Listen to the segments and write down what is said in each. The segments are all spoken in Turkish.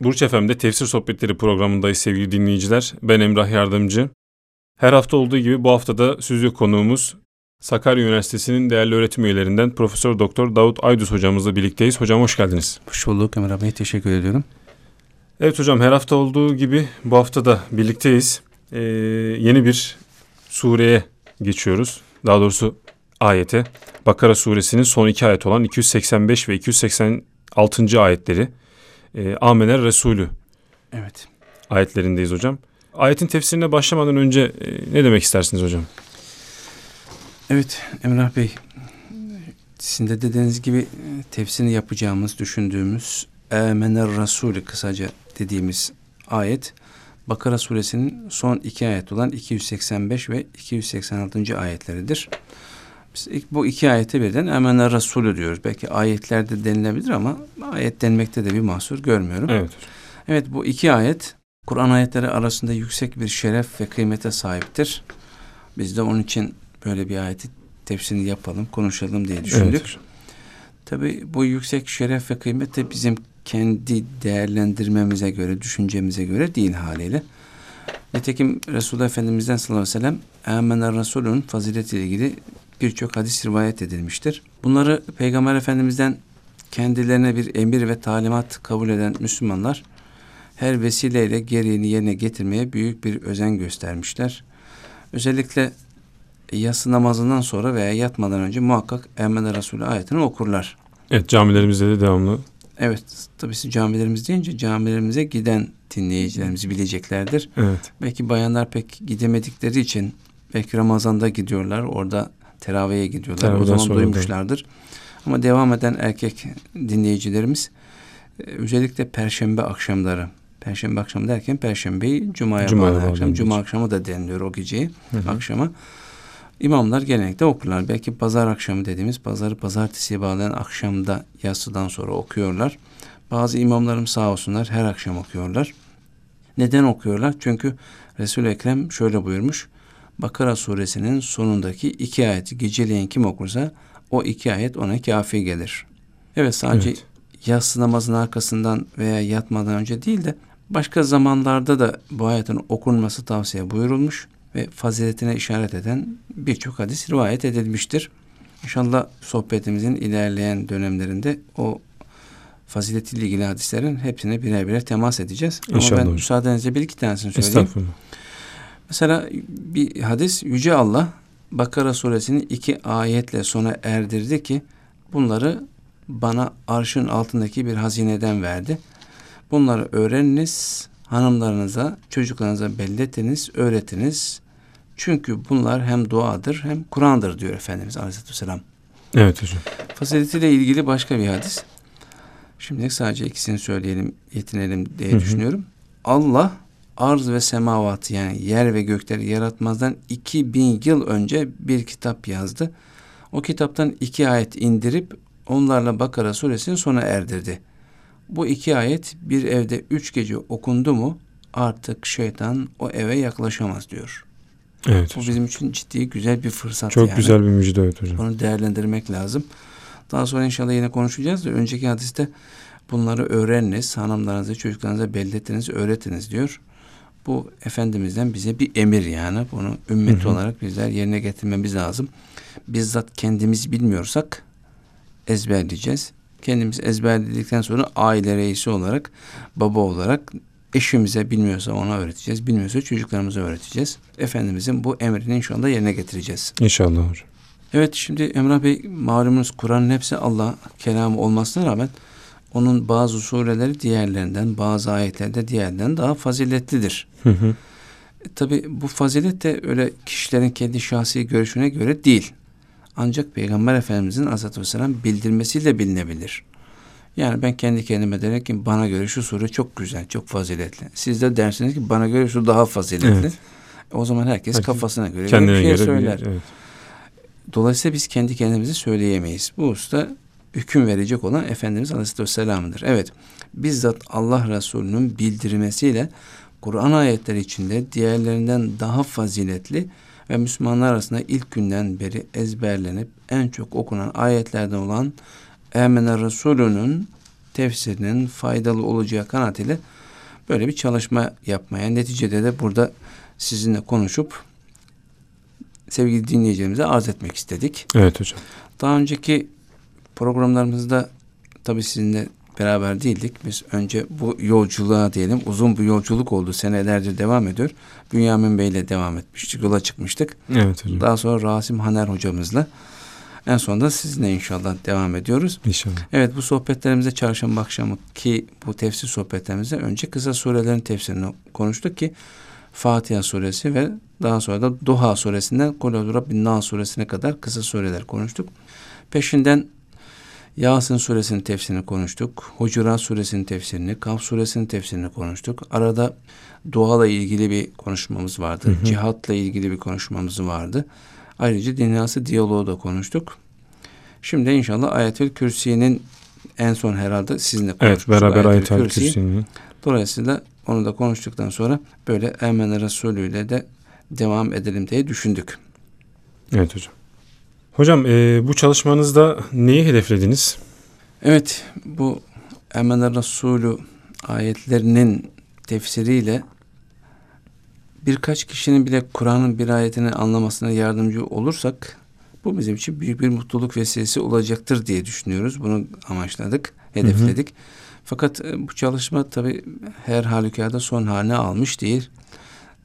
Burç FM'de Tefsir Sohbetleri programındayız sevgili dinleyiciler. Ben Emrah Yardımcı. Her hafta olduğu gibi bu hafta da stüdyo konuğumuz Sakarya Üniversitesi'nin değerli öğretim üyelerinden Profesör Doktor Davut Aydüz hocamızla birlikteyiz. Hocam hoş geldiniz. Hoş bulduk Emrah Bey. Teşekkür ediyorum. Evet hocam her hafta olduğu gibi bu hafta da birlikteyiz. Ee, yeni bir sureye geçiyoruz. Daha doğrusu ayete. Bakara suresinin son iki ayet olan 285 ve 286. ayetleri. E, Amener Resulü Evet. ayetlerindeyiz hocam. Ayetin tefsirine başlamadan önce e, ne demek istersiniz hocam? Evet Emrah Bey. Sizin de dediğiniz gibi e, tefsirini yapacağımız, düşündüğümüz Amener Resulü kısaca dediğimiz ayet Bakara suresinin son iki ayet olan 285 ve 286. ayetleridir. Biz ilk bu iki ayete birden Amener Resulü diyoruz. Belki ayetlerde denilebilir ama ayet denmekte de bir mahsur görmüyorum. Evet. Evet bu iki ayet Kur'an ayetleri arasında yüksek bir şeref ve kıymete sahiptir. Biz de onun için böyle bir ayeti tefsirini yapalım, konuşalım diye düşündük. Evet. Tabi bu yüksek şeref ve kıymet de bizim kendi değerlendirmemize göre, düşüncemize göre değil haliyle. Nitekim Resulullah Efendimiz'den sallallahu aleyhi ve sellem Âmener Resul'ün faziletiyle ilgili birçok hadis rivayet edilmiştir. Bunları Peygamber Efendimiz'den kendilerine bir emir ve talimat kabul eden Müslümanlar her vesileyle gereğini yerine getirmeye büyük bir özen göstermişler. Özellikle yatsı namazından sonra veya yatmadan önce muhakkak Emmene Resulü ayetini okurlar. Evet camilerimizde de devamlı. Evet tabii siz camilerimiz deyince camilerimize giden dinleyicilerimiz bileceklerdir. Evet. Belki bayanlar pek gidemedikleri için belki Ramazan'da gidiyorlar orada teravihe gidiyorlar. Teravihden o zaman sonra da. duymuşlardır. Ama devam eden erkek dinleyicilerimiz e, özellikle perşembe akşamları Perşembe akşamı derken Perşembeyi Cuma'ya Cuma'ya bağlı akşam. Cuma akşamı da deniliyor o geceyi. Hı hı. Akşama. İmamlar genellikle okurlar. Belki pazar akşamı dediğimiz pazarı pazartesiye bağlayan akşamda yatsıdan sonra okuyorlar. Bazı imamlarım sağ olsunlar her akşam okuyorlar. Neden okuyorlar? Çünkü Resul-i Ekrem şöyle buyurmuş. Bakara suresinin sonundaki iki ayeti geceleyin kim okursa o iki ayet ona kafi gelir. Evet sadece Evet. yatsı namazın arkasından veya yatmadan önce değil de başka zamanlarda da bu ayetin okunması tavsiye buyurulmuş ve faziletine işaret eden birçok hadis rivayet edilmiştir. İnşallah sohbetimizin ilerleyen dönemlerinde o faziletiyle ilgili hadislerin hepsine birer birer temas edeceğiz. İnşallah Ama ben hocam. müsaadenizle bir iki tanesini söyleyeyim. Estağfurullah. Mesela bir hadis Yüce Allah Bakara suresini iki ayetle sona erdirdi ki bunları bana arşın altındaki bir hazineden verdi. Bunları öğreniniz, hanımlarınıza, çocuklarınıza belletiniz, öğretiniz. Çünkü bunlar hem duadır hem Kur'an'dır diyor Efendimiz Aleyhisselatü Vesselam. Evet hocam. Faziletiyle ilgili başka bir hadis. Şimdilik sadece ikisini söyleyelim, yetinelim diye Hı hı. düşünüyorum. Allah arz ve semavatı yani yer ve gökleri yaratmazdan 2000 yıl önce bir kitap yazdı. O kitaptan iki ayet indirip onlarla Bakara suresini sona erdirdi. Bu iki ayet bir evde üç gece okundu mu artık şeytan o eve yaklaşamaz diyor. Evet Bu hocam. bizim için ciddi güzel bir fırsat Çok yani. güzel bir müjde evet hocam. Bunu değerlendirmek lazım. Daha sonra inşallah yine konuşacağız da önceki hadiste bunları öğreniniz, hanımlarınıza, çocuklarınıza belletiniz, öğretiniz diyor. Bu Efendimiz'den bize bir emir yani. Bunu ümmet Hı hı. olarak bizler yerine getirmemiz lazım. Bizzat kendimiz bilmiyorsak ezberleyeceğiz. Kendimiz ezberledikten sonra aile reisi olarak, baba olarak eşimize bilmiyorsa ona öğreteceğiz. Bilmiyorsa çocuklarımıza öğreteceğiz. Efendimizin bu emrini inşallah yerine getireceğiz. İnşallah hocam. Evet şimdi Emrah Bey malumunuz Kur'an'ın hepsi Allah kelamı olmasına rağmen onun bazı sureleri diğerlerinden bazı ayetlerde diğerlerinden daha faziletlidir. Hı hı. E, Tabi bu fazilet de öyle kişilerin kendi şahsi görüşüne göre değil. Ancak Peygamber Efendimizin Aleyhisselatü Vesselam bildirmesiyle bilinebilir. Yani ben kendi kendime derim ki bana göre şu sure çok güzel, çok faziletli. Siz de dersiniz ki bana göre şu daha faziletli. Evet. O zaman herkes Herkes kafasına göre, Kendine bir şey göre söyler. bir, evet. Dolayısıyla biz kendi kendimizi söyleyemeyiz. Bu usta hüküm verecek olan Efendimiz Aleyhisselatü Vesselam'dır. Evet, bizzat Allah Resulü'nün bildirmesiyle Kur'an ayetleri içinde diğerlerinden daha faziletli ve Müslümanlar arasında ilk günden beri ezberlenip en çok okunan ayetlerden olan Emine Resulü'nün tefsirinin faydalı olacağı kanaatiyle böyle bir çalışma yapmaya, neticede de burada sizinle konuşup sevgili dinleyicilerimize arz etmek istedik. Evet hocam. Daha önceki programlarımızda tabii sizinle beraber değildik. Biz önce bu yolculuğa diyelim uzun bir yolculuk oldu. Senelerce devam ediyor. Bünyamin Bey ile devam etmiştik. Yola çıkmıştık. Evet hocam. Daha sonra Rasim Haner hocamızla en sonunda sizinle inşallah devam ediyoruz. İnşallah. Evet bu sohbetlerimize çarşamba akşamı ki bu tefsir sohbetlerimizde önce kısa surelerin tefsirini konuştuk ki Fatiha suresi ve daha sonra da Duha suresinden Kul Rabbin Nas suresine kadar kısa sureler konuştuk. Peşinden Yasin suresinin tefsirini konuştuk. Hucurat suresinin tefsirini, Kaf suresinin tefsirini konuştuk. Arada duayla ilgili bir konuşmamız vardı. Hı hı. Cihatla ilgili bir konuşmamız vardı. Ayrıca dünyası diyaloğu da konuştuk. Şimdi inşallah Ayetül Kürsi'nin en son herhalde sizinle Evet konuşmuştuk. beraber Ayetül ayet Kürsi'yi. kürsünü. Dolayısıyla onu da konuştuktan sonra böyle Ermeni Resulü ile de devam edelim diye düşündük. Evet hocam. Hocam e, bu çalışmanızda neyi hedeflediniz? Evet bu Ermeni Resulü ayetlerinin tefsiriyle birkaç kişinin bile Kur'an'ın bir ayetini anlamasına yardımcı olursak bu bizim için büyük bir mutluluk vesilesi olacaktır diye düşünüyoruz. Bunu amaçladık, hedefledik. Fakat e, bu çalışma tabi her halükarda son haline almış değil.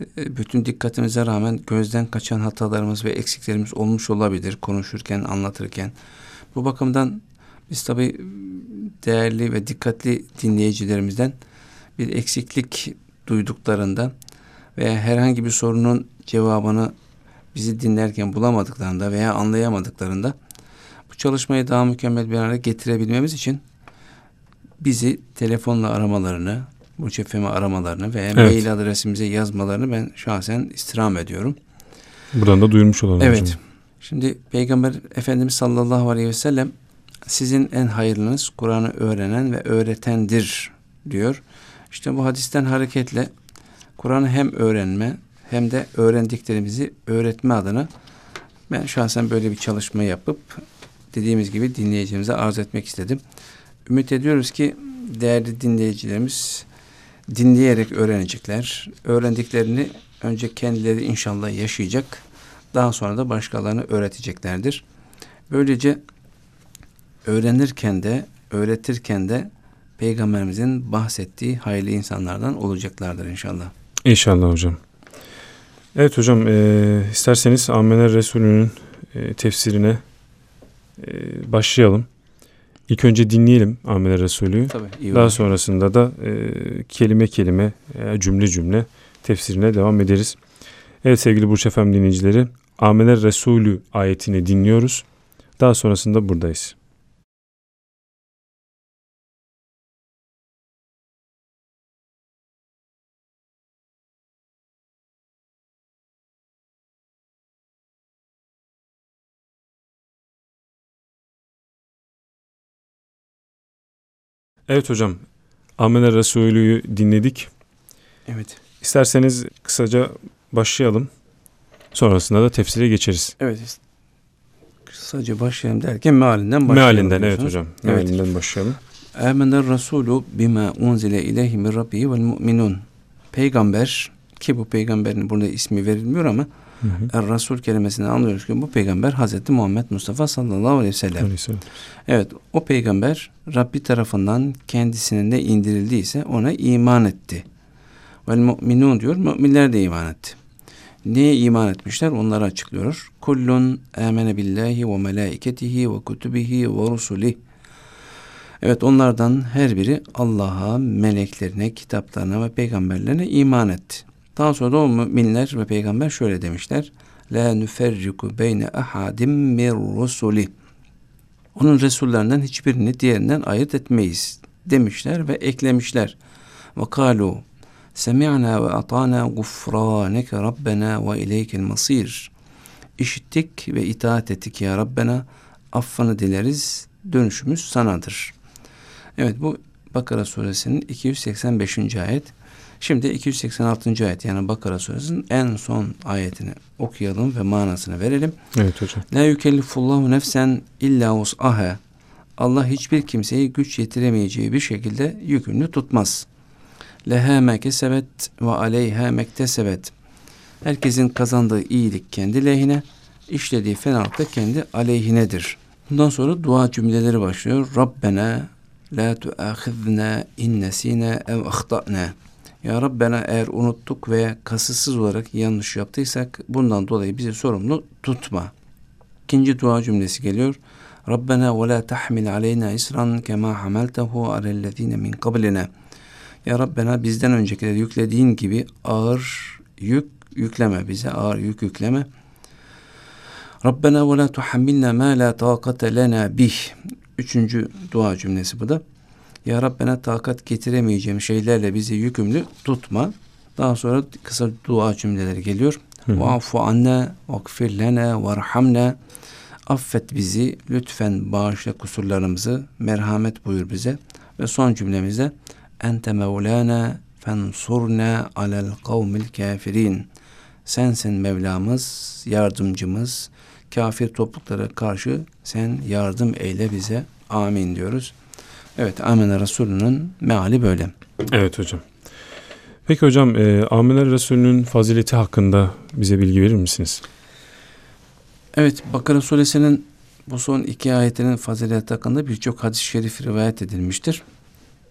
E, Bütün dikkatimize rağmen gözden kaçan hatalarımız ve eksiklerimiz olmuş olabilir konuşurken, anlatırken. Bu bakımdan biz tabi değerli ve dikkatli dinleyicilerimizden bir eksiklik duyduklarında veya herhangi bir sorunun cevabını bizi dinlerken bulamadıklarında veya anlayamadıklarında bu çalışmayı daha mükemmel bir hale getirebilmemiz için bizi telefonla aramalarını, bu cefemi aramalarını veya Evet. mail adresimize yazmalarını ben şahsen istirham ediyorum. Buradan da duyurmuş olalım Evet. hocam. Şimdi Peygamber Efendimiz sallallahu aleyhi ve sellem sizin en hayırlınız Kur'an'ı öğrenen ve öğretendir diyor. İşte bu hadisten hareketle Kur'an'ı hem öğrenme hem de öğrendiklerimizi öğretme adına ben şahsen böyle bir çalışma yapıp dediğimiz gibi dinleyicilerimize arz etmek istedim. Ümit ediyoruz ki değerli dinleyicilerimiz dinleyerek öğrenecekler. Öğrendiklerini önce kendileri inşallah yaşayacak. Daha sonra da başkalarına öğreteceklerdir. Böylece öğrenirken de öğretirken de Peygamberimizin bahsettiği hayırlı insanlardan olacaklardır inşallah. İnşallah hocam. Evet hocam e, isterseniz Ammener Resulü'nün e, tefsirine e, başlayalım. İlk önce dinleyelim Ammener Resulü'yü. Tabii iyi Daha olur. sonrasında da e, kelime kelime, e, cümle cümle tefsirine devam ederiz. Evet sevgili Burç Efem dinleyicileri, Amener Resulü ayetini dinliyoruz. Daha sonrasında buradayız. Evet hocam, Amener Resulü'yü dinledik. Evet. İsterseniz kısaca başlayalım. Sonrasında da tefsire geçeriz. Evet. Kısaca başlayalım derken mealinden başlayalım. Mealinden evet diyorsunuz. hocam. Evet. Mealinden başlayalım. Âmener Resulü bima unzile ileyhi min rabbihi vel mu'minun. Peygamber ki bu peygamberin burada ismi verilmiyor ama Hı. Er Resul kelimesinden anlıyoruz ki bu peygamber Hazreti Muhammed Mustafa sallallahu aleyhi ve sellem. Aleyhisselam. Evet o peygamber Rabbi tarafından kendisine ne indirildiyse ona iman etti. Vel mu'minun diyor müminler de iman etti. Neye iman etmişler onları açıklıyor. Kullun amene billahi ve melaiketihi ve kutubihi ve rusulih. Evet onlardan her biri Allah'a, meleklerine, kitaplarına ve peygamberlerine iman etti. Daha sonra da o müminler ve peygamber şöyle demişler. La nüferriku beyne ahadim min rusuli. Onun resullerinden hiçbirini diğerinden ayırt etmeyiz demişler ve eklemişler. Ve kalu semi'na ve atana gufraneke rabbena ve ileykel masir. İşittik ve itaat ettik ya Rabbena. Affını dileriz. Dönüşümüz sanadır. Evet bu Bakara suresinin 285. ayet. Şimdi 286. ayet yani Bakara suresinin en son ayetini okuyalım ve manasını verelim. Evet hocam. La yükellifullahu nefsen illa vus'aha. Allah hiçbir kimseyi güç yetiremeyeceği bir şekilde yükümlü tutmaz. Leha me kesebet ve aleyha mektesebet. Herkesin kazandığı iyilik kendi lehine, işlediği fenalık da kendi aleyhinedir. Bundan sonra dua cümleleri başlıyor. Rabbena la tuâkhidna in nesine ev ahtana. Ya Rabbena eğer unuttuk veya kasıtsız olarak yanlış yaptıysak bundan dolayı bizi sorumlu tutma. İkinci dua cümlesi geliyor. Rabbena ve la tahmil aleyna isran kema hamaltehu alellezine min qablina. Ya Rabbena bizden öncekileri yüklediğin gibi ağır yük yükleme bize ağır yük yükleme. Rabbena ve la tuhammilna ma la taqate lena bih. Üçüncü dua cümlesi bu da. Ya Rabbena takat getiremeyeceğim şeylerle bizi yükümlü tutma. Daha sonra kısa dua cümleleri geliyor. Va'fu anna vakfir lena varhamna. Affet bizi, lütfen bağışla kusurlarımızı, merhamet buyur bize. Ve son cümlemizde Ente mevlana fensurna alel kavmil kafirin. Sensin Mevlamız, yardımcımız. Kafir topluluklara karşı sen yardım eyle bize. Amin diyoruz. Evet Amene Resulü'nün meali böyle. Evet hocam. Peki hocam e, Amine Resulü'nün fazileti hakkında bize bilgi verir misiniz? Evet Bakara suresinin bu son iki ayetinin fazileti hakkında birçok hadis-i şerif rivayet edilmiştir.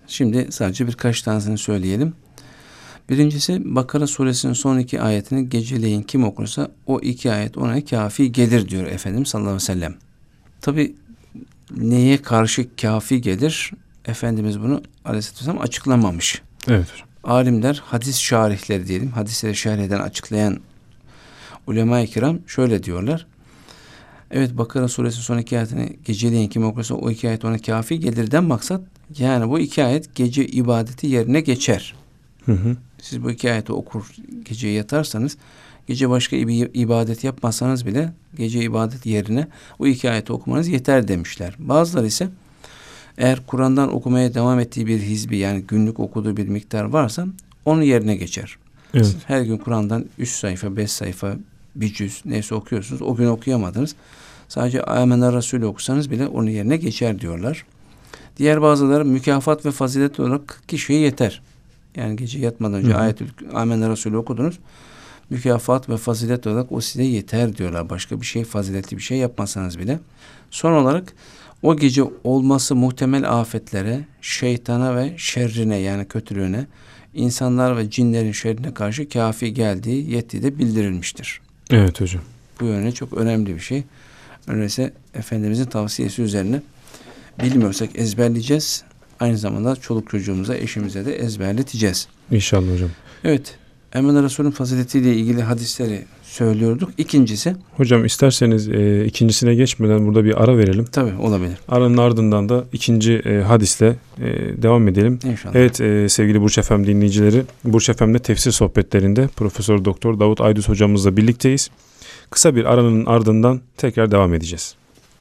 Şimdi sadece birkaç tanesini söyleyelim. Birincisi Bakara suresinin son iki ayetini geceleyin kim okursa o iki ayet ona kafi gelir diyor Efendimiz sallallahu aleyhi ve sellem. Tabi neye karşı kafi gelir? Efendimiz bunu aleyhisselatü vesselam açıklamamış. Evet. Alimler, hadis şarihleri diyelim, hadisleri şerh eden, açıklayan ulema-i kiram şöyle diyorlar. Evet Bakara suresi son iki ayetini geceleyin kim okursa o iki ayet ona kafi gelirden maksat yani bu iki ayet gece ibadeti yerine geçer. Hı hı. Siz bu iki ayeti okur gece yatarsanız gece başka bir ibadet yapmasanız bile gece ibadet yerine o iki ayeti okumanız yeter demişler. Bazıları ise eğer Kur'an'dan okumaya devam ettiği bir hizbi yani günlük okuduğu bir miktar varsa onun yerine geçer. Evet. Her gün Kur'an'dan 3 sayfa, 5 sayfa, bir cüz neyse okuyorsunuz. O gün okuyamadınız. Sadece Amener Resulü okusanız bile onun yerine geçer diyorlar. Diğer bazıları mükafat ve fazilet olarak kişiye yeter. Yani gece yatmadan önce hı. ayetül Amener Resulü okudunuz. Mükafat ve fazilet olarak o size yeter diyorlar. Başka bir şey faziletli bir şey yapmasanız bile. Son olarak o gece olması muhtemel afetlere, şeytana ve şerrine yani kötülüğüne, insanlar ve cinlerin şerrine karşı kafi geldiği, yettiği de bildirilmiştir. Evet hocam. Bu yönde çok önemli bir şey. Öyleyse Efendimizin tavsiyesi üzerine bilmiyorsak ezberleyeceğiz. Aynı zamanda çoluk çocuğumuza, eşimize de ezberleteceğiz. İnşallah hocam. Evet, Emine Resul'ün faziletiyle ilgili hadisleri söylüyorduk. İkincisi, Hocam isterseniz e, ikincisine geçmeden burada bir ara verelim. tabii olabilir. Aranın ardından da ikinci e, hadisle e, devam edelim. İnşallah. Evet e, sevgili Burç Efem dinleyicileri, Burç Efem'de tefsir sohbetlerinde Profesör Doktor Davut Aydüz hocamızla birlikteyiz. Kısa bir aranın ardından tekrar devam edeceğiz.